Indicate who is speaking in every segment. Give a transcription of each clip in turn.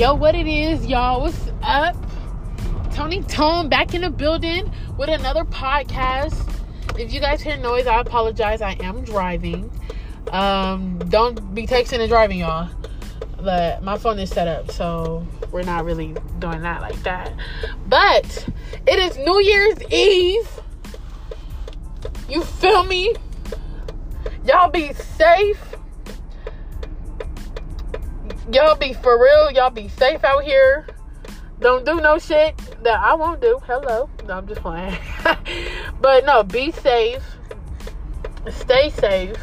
Speaker 1: Yo, what it is, y'all? What's up? Tony Tone back in the building with another podcast. If you guys hear noise, I apologize. I am driving. Um, don't be texting and driving, y'all. But my phone is set up, so we're not really doing that like that. But it is New Year's Eve. You feel me? Y'all be safe. Y'all be for real. Y'all be safe out here. Don't do no shit that I won't do. Hello. No, I'm just playing. but no, be safe. Stay safe.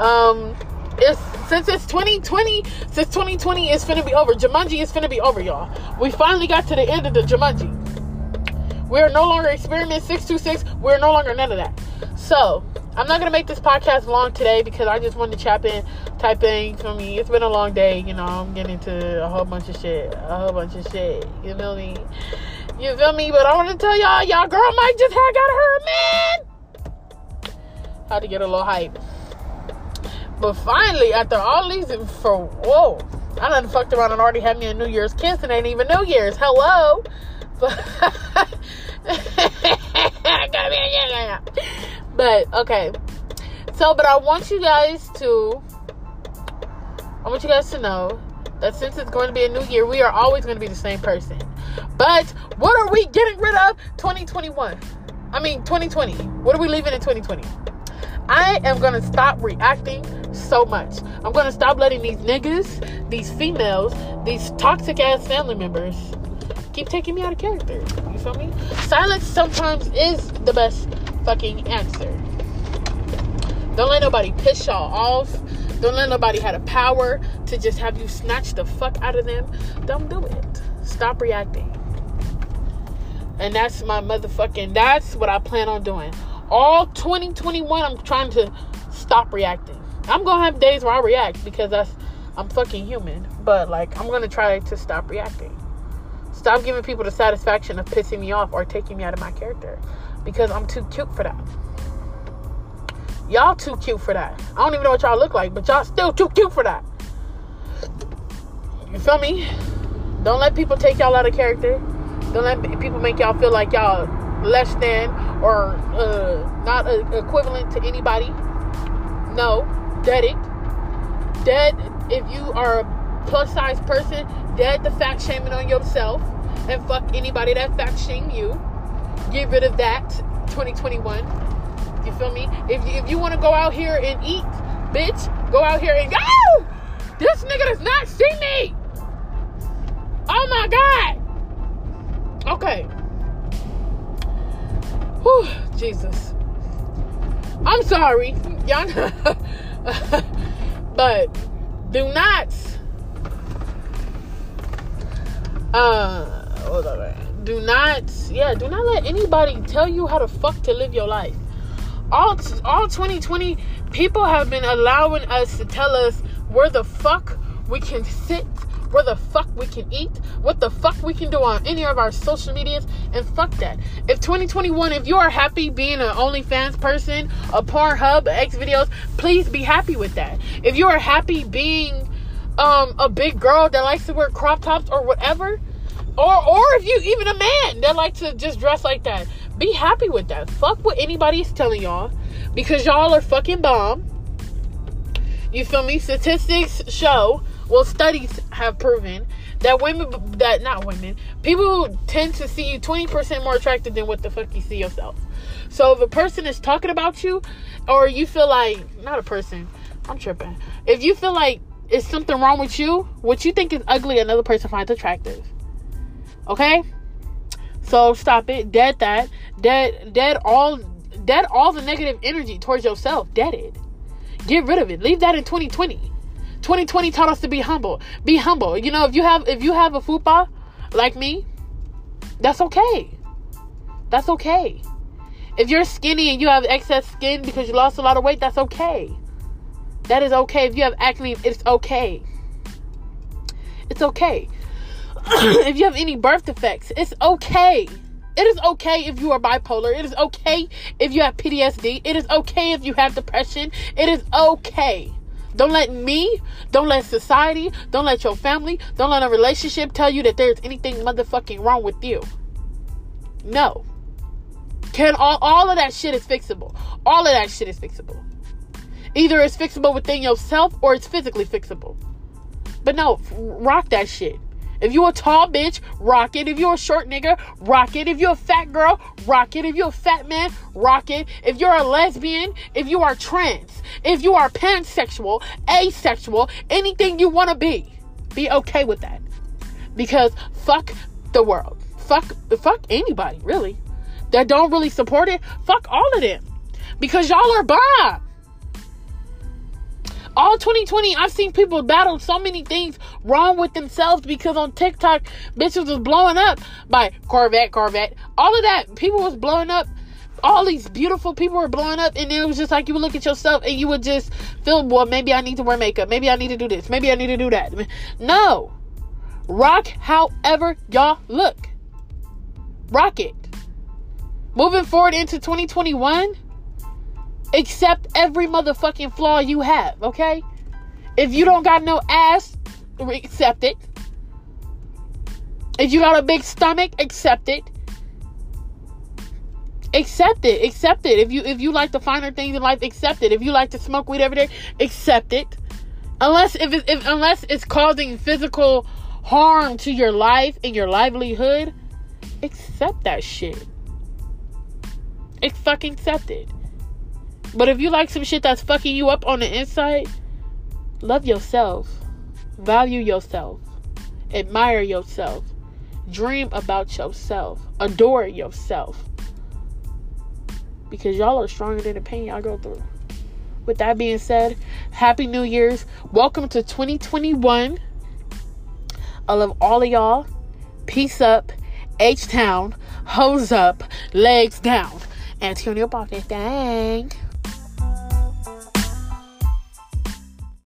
Speaker 1: Um, it's since it's 2020, since 2020 is finna be over. Jumanji is finna be over, y'all. We finally got to the end of the Jumanji. We are no longer experiment 626. We're no longer none of that. So I'm not gonna make this podcast long today because I just wanted to chap in, type in for me. It's been a long day, you know. I'm getting to a whole bunch of shit, a whole bunch of shit. You feel me? You feel me? But I want to tell y'all, y'all girl might just have got her man. Had to get a little hype. But finally, after all these, for whoa, I done fucked around and already had me a New Year's kiss and ain't even New Year's. Hello. But. But okay. So, but I want you guys to I want you guys to know that since it's going to be a new year, we are always going to be the same person. But what are we getting rid of 2021? I mean 2020. What are we leaving in 2020? I am going to stop reacting so much. I'm going to stop letting these niggas, these females, these toxic ass family members keep taking me out of character. You feel me? Silence sometimes is the best fucking answer. Don't let nobody piss y'all off. Don't let nobody have the power to just have you snatch the fuck out of them. Don't do it. Stop reacting. And that's my motherfucking, that's what I plan on doing. All 2021, I'm trying to stop reacting. I'm gonna have days where I react because that's, I'm fucking human. But like, I'm gonna try to stop reacting. Stop giving people the satisfaction of pissing me off or taking me out of my character because I'm too cute for that. Y'all too cute for that. I don't even know what y'all look like, but y'all still too cute for that. You feel me? Don't let people take y'all out of character. Don't let people make y'all feel like y'all less than or uh, not uh, equivalent to anybody. No, dead it. Dead if you are a plus size person. Dead the fact shaming on yourself and fuck anybody that fact shame you. Get rid of that 2021. You feel me? If you, if you want to go out here and eat, bitch, go out here and go. This nigga does not see me. Oh my god. Okay. Whew, Jesus. I'm sorry, y'all. but do not. Uh. Do not. Yeah, do not let anybody tell you how to fuck to live your life all all 2020 people have been allowing us to tell us where the fuck we can sit where the fuck we can eat what the fuck we can do on any of our social medias and fuck that. If 2021 if you are happy being an onlyfans person a pornhub x videos please be happy with that. If you are happy being um a big girl that likes to wear crop tops or whatever or or if you even a man that like to just dress like that be happy with that. Fuck what anybody is telling y'all because y'all are fucking bomb. You feel me? Statistics show, well, studies have proven that women, that not women, people tend to see you 20% more attractive than what the fuck you see yourself. So if a person is talking about you, or you feel like, not a person, I'm tripping. If you feel like it's something wrong with you, what you think is ugly, another person finds attractive. Okay? So stop it. Dead that. Dead dead all dead all the negative energy towards yourself. Dead it. Get rid of it. Leave that in 2020. 2020 taught us to be humble. Be humble. You know, if you have if you have a fupa like me, that's okay. That's okay. If you're skinny and you have excess skin because you lost a lot of weight, that's okay. That is okay. If you have acne, it's okay. It's okay. if you have any birth defects, it's okay. It is okay if you are bipolar. It is okay if you have PTSD. It is okay if you have depression. It is okay. Don't let me, don't let society, don't let your family, don't let a relationship tell you that there's anything motherfucking wrong with you. No. Can all, all of that shit is fixable. All of that shit is fixable. Either it's fixable within yourself or it's physically fixable. But no, rock that shit. If you a tall bitch, rock it. If you're a short nigga, rock it. If you're a fat girl, rock it. If you're a fat man, rock it. If you're a lesbian, if you are trans, if you are pansexual, asexual, anything you want to be, be okay with that. Because fuck the world. Fuck fuck anybody, really. That don't really support it. Fuck all of them. Because y'all are bomb all 2020 i've seen people battle so many things wrong with themselves because on tiktok bitches was blowing up by corvette corvette. All of that people was blowing up. All these beautiful people were blowing up and it was just like you would look at yourself and you would just feel well maybe i need to wear makeup. Maybe i need to do this. Maybe i need to do that. No. Rock however y'all look. Rock it. Moving forward into 2021 accept every motherfucking flaw you have, okay? If you don't got no ass, accept it. If you got a big stomach, accept it. Accept it. Accept it. If you if you like the finer things in life, accept it. If you like to smoke weed every day, accept it. Unless if, if unless it's causing physical harm to your life and your livelihood, accept that shit. It's fucking accept it. But if you like some shit that's fucking you up on the inside, love yourself. Value yourself. Admire yourself. Dream about yourself. Adore yourself. Because y'all are stronger than the pain y'all go through. With that being said, Happy New Year's. Welcome to 2021. I love all of y'all. Peace up. H Town. Hose up. Legs down. Antonio Bogdan. Dang.